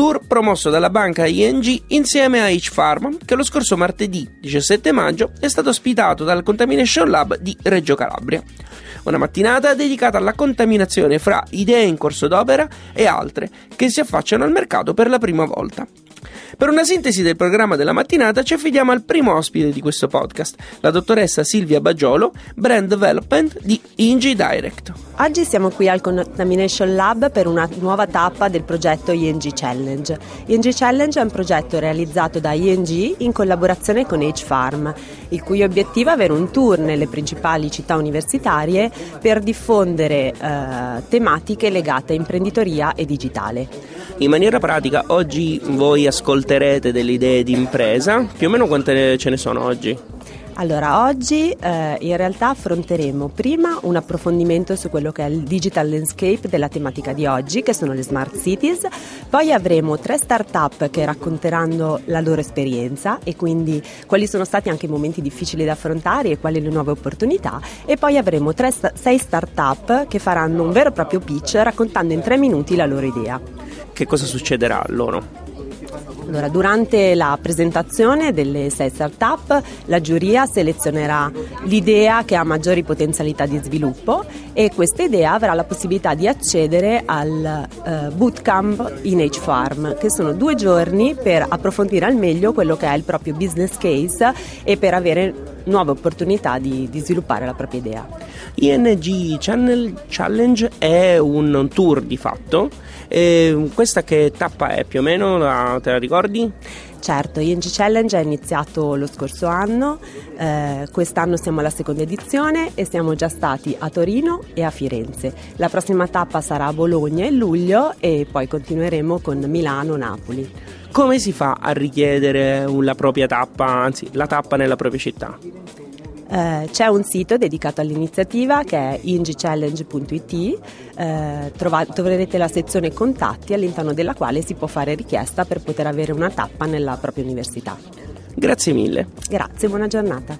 tour promosso dalla banca ING insieme a H-Farm, che lo scorso martedì 17 maggio è stato ospitato dal Contamination Lab di Reggio Calabria. Una mattinata dedicata alla contaminazione fra idee in corso d'opera e altre che si affacciano al mercato per la prima volta. Per una sintesi del programma della mattinata ci affidiamo al primo ospite di questo podcast, la dottoressa Silvia Baggiolo, Brand Development di ING Direct. Oggi siamo qui al Contamination Lab per una nuova tappa del progetto ING Challenge. ING Challenge è un progetto realizzato da ING in collaborazione con H-Farm, il cui obiettivo è avere un tour nelle principali città universitarie per diffondere eh, tematiche legate a imprenditoria e digitale. In maniera pratica, oggi voi ascolterete delle idee di impresa, più o meno quante ce ne sono oggi? Allora, oggi eh, in realtà affronteremo prima un approfondimento su quello che è il digital landscape della tematica di oggi, che sono le smart cities, poi avremo tre start-up che racconteranno la loro esperienza e quindi quali sono stati anche i momenti difficili da affrontare e quali le nuove opportunità e poi avremo tre, sei start-up che faranno un vero e proprio pitch raccontando in tre minuti la loro idea. Che cosa succederà a loro? Allora, durante la presentazione delle sei start-up, la giuria selezionerà l'idea che ha maggiori potenzialità di sviluppo e questa idea avrà la possibilità di accedere al uh, bootcamp in H-Farm, che sono due giorni per approfondire al meglio quello che è il proprio business case e per avere nuove opportunità di, di sviluppare la propria idea. ING Channel Challenge è un tour di fatto. E questa che tappa è più o meno? Te la ricordi? Certo, ING Challenge è iniziato lo scorso anno, eh, quest'anno siamo alla seconda edizione e siamo già stati a Torino e a Firenze. La prossima tappa sarà a Bologna in luglio e poi continueremo con Milano-Napoli. Come si fa a richiedere la propria tappa, anzi la tappa nella propria città? Eh, c'è un sito dedicato all'iniziativa che è ingchallenge.it, eh, trova- troverete la sezione contatti all'interno della quale si può fare richiesta per poter avere una tappa nella propria università. Grazie mille. Grazie, buona giornata.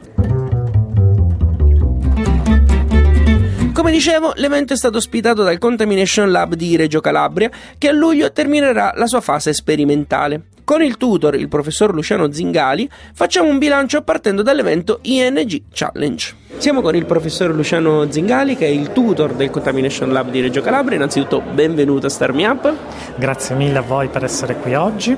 Come dicevo, l'evento è stato ospitato dal Contamination Lab di Reggio Calabria, che a luglio terminerà la sua fase sperimentale. Con il tutor, il professor Luciano Zingali, facciamo un bilancio partendo dall'evento ING Challenge. Siamo con il professor Luciano Zingali, che è il tutor del Contamination Lab di Reggio Calabria. Innanzitutto, benvenuto a Star Me Up. Grazie mille a voi per essere qui oggi.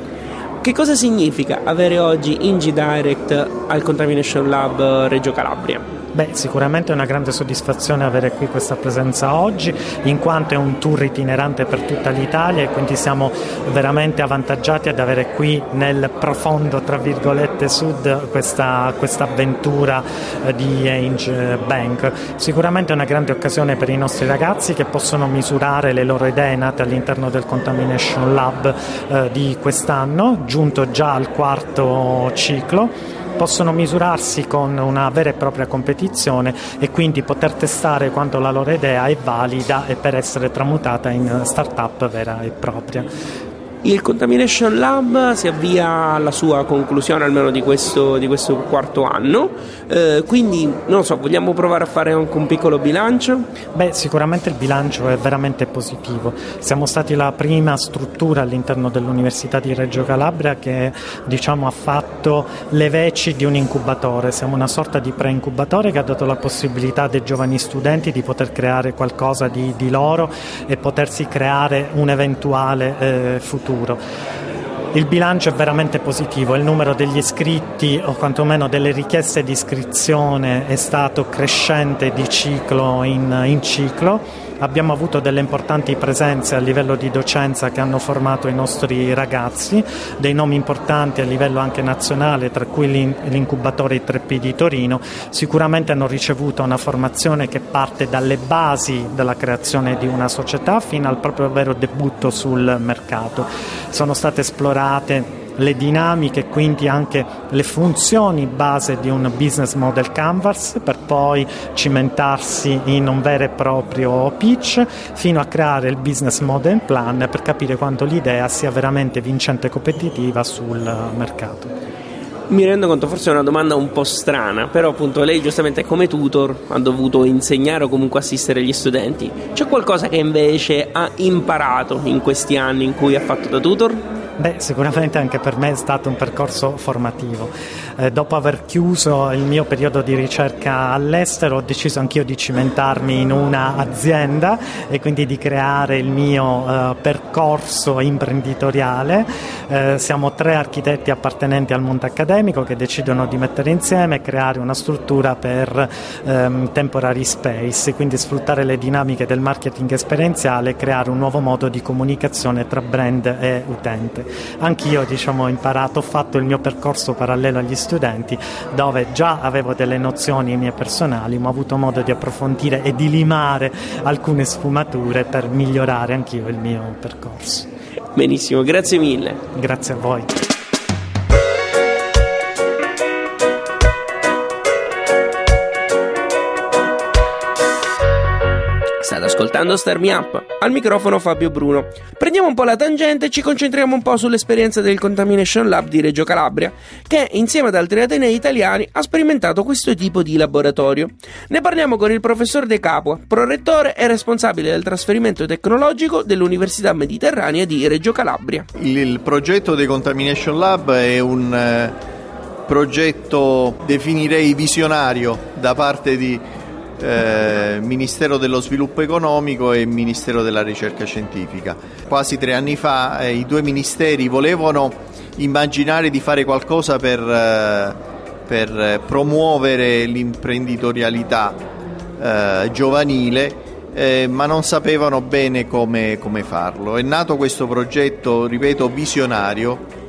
Che cosa significa avere oggi ING Direct al Contamination Lab Reggio Calabria? Beh, sicuramente è una grande soddisfazione avere qui questa presenza oggi, in quanto è un tour itinerante per tutta l'Italia e quindi siamo veramente avvantaggiati ad avere qui nel profondo, tra virgolette, sud questa, avventura eh, di Ainge Bank. Sicuramente è una grande occasione per i nostri ragazzi che possono misurare le loro idee nate all'interno del Contamination Lab eh, di quest'anno, giunto già al quarto ciclo possono misurarsi con una vera e propria competizione e quindi poter testare quanto la loro idea è valida e per essere tramutata in startup vera e propria. Il Contamination Lab si avvia alla sua conclusione almeno di questo, di questo quarto anno, eh, quindi non so, vogliamo provare a fare anche un piccolo bilancio? Beh, sicuramente il bilancio è veramente positivo. Siamo stati la prima struttura all'interno dell'Università di Reggio Calabria che diciamo, ha fatto le veci di un incubatore. Siamo una sorta di pre-incubatore che ha dato la possibilità dei giovani studenti di poter creare qualcosa di, di loro e potersi creare un eventuale eh, futuro futuro. Il bilancio è veramente positivo, il numero degli iscritti o quantomeno delle richieste di iscrizione è stato crescente di ciclo in, in ciclo abbiamo avuto delle importanti presenze a livello di docenza che hanno formato i nostri ragazzi, dei nomi importanti a livello anche nazionale, tra cui l'incubatore 3P di Torino, sicuramente hanno ricevuto una formazione che parte dalle basi della creazione di una società fino al proprio vero debutto sul mercato. Sono state esplorate le dinamiche e quindi anche le funzioni base di un business model canvas per poi cimentarsi in un vero e proprio pitch fino a creare il business model plan per capire quanto l'idea sia veramente vincente e competitiva sul mercato. Mi rendo conto, forse è una domanda un po' strana, però appunto lei giustamente come tutor ha dovuto insegnare o comunque assistere gli studenti. C'è qualcosa che invece ha imparato in questi anni in cui ha fatto da tutor? Beh, sicuramente anche per me è stato un percorso formativo. Eh, dopo aver chiuso il mio periodo di ricerca all'estero, ho deciso anch'io di cimentarmi in un'azienda e quindi di creare il mio eh, percorso imprenditoriale. Eh, siamo tre architetti appartenenti al mondo accademico che decidono di mettere insieme e creare una struttura per ehm, temporary space, quindi sfruttare le dinamiche del marketing esperienziale e creare un nuovo modo di comunicazione tra brand e utente. Anch'io diciamo, ho imparato, ho fatto il mio percorso parallelo agli studenti dove già avevo delle nozioni mie personali ma ho avuto modo di approfondire e di limare alcune sfumature per migliorare anch'io il mio percorso. Benissimo, grazie mille. Grazie a voi. State ascoltando Star Me Up. Al microfono Fabio Bruno. Prendiamo un po' la tangente e ci concentriamo un po' sull'esperienza del Contamination Lab di Reggio Calabria, che insieme ad altri atenei italiani ha sperimentato questo tipo di laboratorio. Ne parliamo con il professor De Capua, prorettore e responsabile del trasferimento tecnologico dell'Università Mediterranea di Reggio Calabria. Il, progetto dei Contamination Lab è un eh, progetto, definirei visionario, da parte di eh, Ministero dello Sviluppo Economico e Ministero della Ricerca Scientifica. Quasi tre anni fa eh, i due ministeri volevano immaginare di fare qualcosa per, eh, per promuovere l'imprenditorialità eh, giovanile. Eh, ma non sapevano bene come, come farlo. È nato questo progetto, ripeto, visionario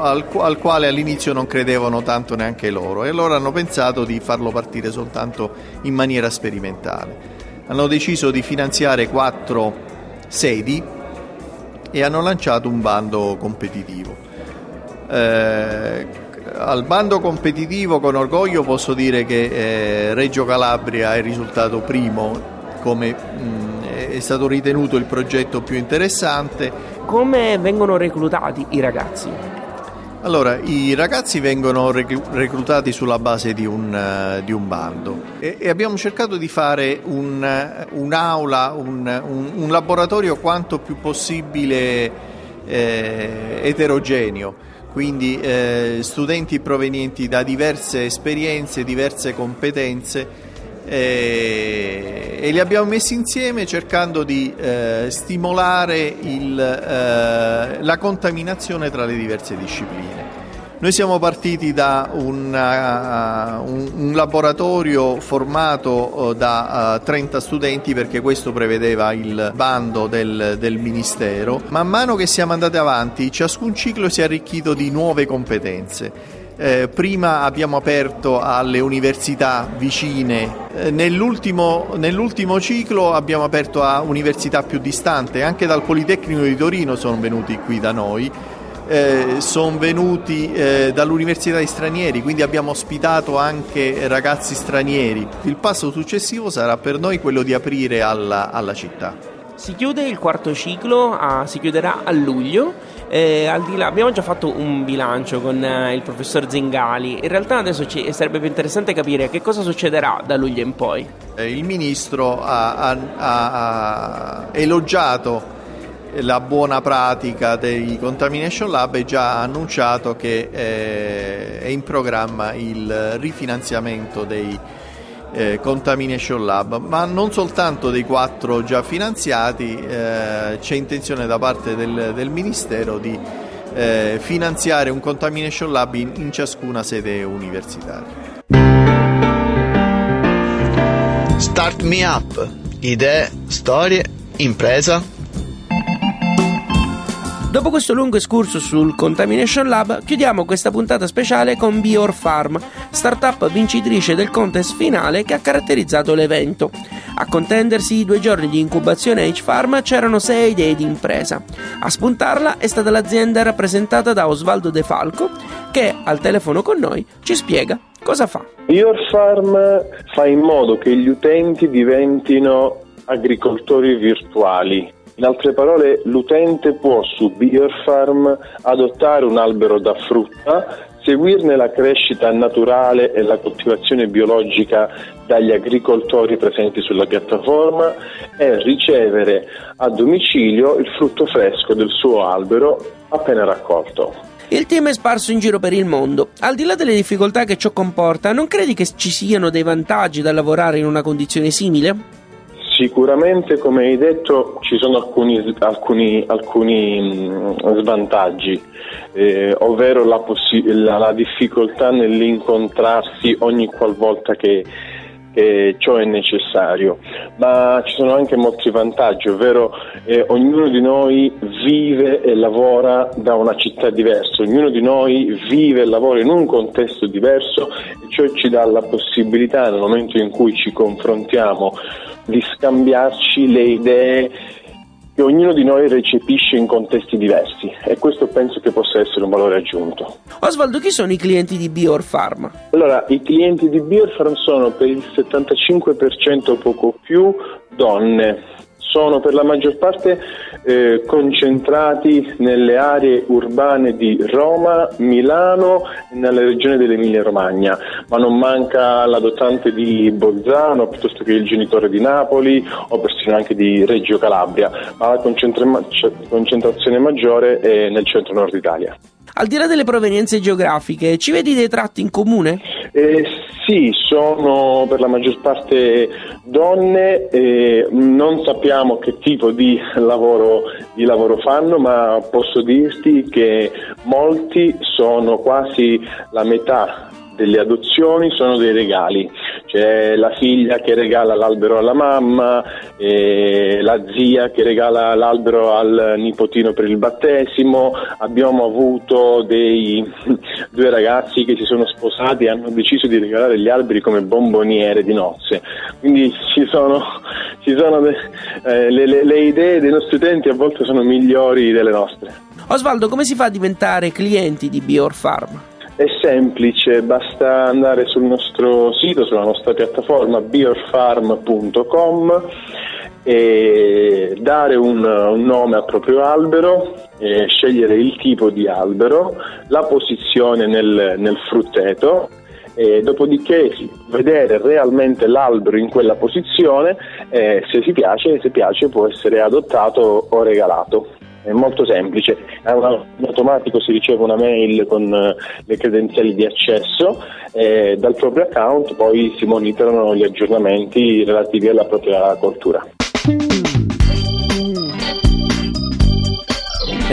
al, al, quale all'inizio non credevano tanto neanche loro e allora hanno pensato di farlo partire soltanto in maniera sperimentale. Hanno deciso di finanziare quattro sedi e hanno lanciato un bando competitivo. Eh, al bando competitivo con orgoglio posso dire che eh, Reggio Calabria è risultato primo come mh, mm, è stato ritenuto il progetto più interessante come vengono reclutati i ragazzi? Allora, i ragazzi vengono reclutati sulla base di un, uh, di un bando e, e, abbiamo cercato di fare un, uh, un'aula, un, un, laboratorio quanto più possibile eh, eterogeneo, quindi eh, studenti provenienti da diverse esperienze, diverse competenze eh, e li abbiamo messi insieme cercando di eh, stimolare il, eh, la contaminazione tra le diverse discipline. Noi siamo partiti da una, un, un, laboratorio formato uh, da uh, 30 studenti perché questo prevedeva il bando del, del, Ministero. Man mano che siamo andati avanti, ciascun ciclo si è arricchito di nuove competenze. Eh, prima abbiamo aperto alle università vicine, eh, nell'ultimo, nell'ultimo, ciclo abbiamo aperto a università più distanti, anche dal Politecnico di Torino sono venuti qui da noi, eh, sono venuti eh, dall'Università di Stranieri, quindi abbiamo ospitato anche ragazzi stranieri. Il passo successivo sarà per noi quello di aprire alla, alla città. Si chiude il quarto ciclo, ah, si chiuderà a luglio. Eh, là, abbiamo già fatto un bilancio con eh, il professor Zingali. In realtà adesso ci, sarebbe più interessante capire che cosa succederà da luglio in poi. Eh, il ministro ha, ha, ha, elogiato la buona pratica dei Contamination Lab e già annunciato che eh, è in programma il rifinanziamento dei eh, Contamination Lab, ma non soltanto dei quattro già finanziati, eh, c'è intenzione da parte del, del Ministero di eh, finanziare un Contamination Lab in, in ciascuna sede universitaria. Start Me Up idee, storie, impresa. Dopo questo lungo escurso sul Contamination Lab, chiudiamo questa puntata speciale con Bior Farm, startup vincitrice del contest finale che ha caratterizzato l'evento. A contendersi i due giorni di incubazione H-Farm c'erano sei idee di impresa. A spuntarla è stata l'azienda rappresentata da Osvaldo De Falco, che al telefono con noi ci spiega cosa fa. Bior Farm fa in modo che gli utenti diventino agricoltori virtuali in altre parole, l'utente può su Beer Farm adottare un albero da frutta, seguirne la crescita naturale e la coltivazione biologica dagli agricoltori presenti sulla piattaforma e ricevere a domicilio il frutto fresco del suo albero appena raccolto. Il team è sparso in giro per il mondo. Al di là delle difficoltà che ciò comporta, non credi che ci siano dei vantaggi da lavorare in una condizione simile? Sicuramente, come hai detto, ci sono alcuni, alcuni, alcuni mh, svantaggi, eh, ovvero la, possi- la, la, difficoltà nell'incontrarsi ogni qualvolta che, che, ciò è necessario, ma ci sono anche molti vantaggi, ovvero eh, ognuno di noi vive e lavora da una città diversa, ognuno di noi vive e lavora in un contesto diverso e ciò ci dà la possibilità nel momento in cui ci confrontiamo di scambiarci le idee che ognuno di noi recepisce in contesti diversi e questo penso che possa essere un valore aggiunto. Osvaldo, chi sono i clienti di Bior Pharma? Allora, i clienti di Bior Pharma sono per il 75% o poco più donne sono per la maggior parte eh, concentrati nelle aree urbane di Roma, Milano e nella regione dell'Emilia Romagna, ma non manca l'adottante di Bolzano piuttosto che il genitore di Napoli o persino anche di Reggio Calabria, ma la concentra- concentrazione maggiore è nel centro-nord Italia. Al di là delle provenienze geografiche, ci vedi dei tratti in comune? Eh, sì, sono per la maggior parte donne, eh, non sappiamo che tipo di lavoro, di lavoro fanno, ma posso dirti che molti sono quasi la metà delle adozioni sono dei regali, c'è la figlia che regala l'albero alla mamma, la zia che regala l'albero al nipotino per il battesimo, abbiamo avuto dei due ragazzi che si sono sposati e hanno deciso di regalare gli alberi come bomboniere di nozze, quindi ci sono, ci sono eh, le, le, le idee dei nostri utenti a volte sono migliori delle nostre. Osvaldo, come si fa a diventare clienti di Bior Farm? È semplice, basta andare sul nostro sito, sulla nostra piattaforma biorfarm.com e dare un, un, nome al proprio albero, scegliere il tipo di albero, la posizione nel, nel frutteto e dopodiché vedere realmente l'albero in quella posizione e se si piace, se piace può essere adottato o regalato è molto semplice, in automatico si riceve una mail con eh, le credenziali di accesso e dal proprio account poi si monitorano gli aggiornamenti relativi alla propria coltura.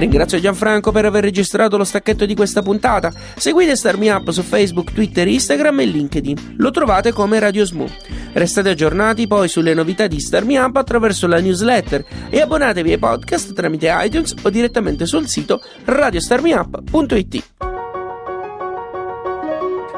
Ringrazio Gianfranco per aver registrato lo stacchetto di questa puntata. Seguite Starmi Up su Facebook, Twitter, Instagram e LinkedIn. Lo trovate come Radio Smo. Restate aggiornati poi sulle novità di Starmi Up attraverso la newsletter e abbonatevi ai podcast tramite iTunes o direttamente sul sito radiostarmiup.it.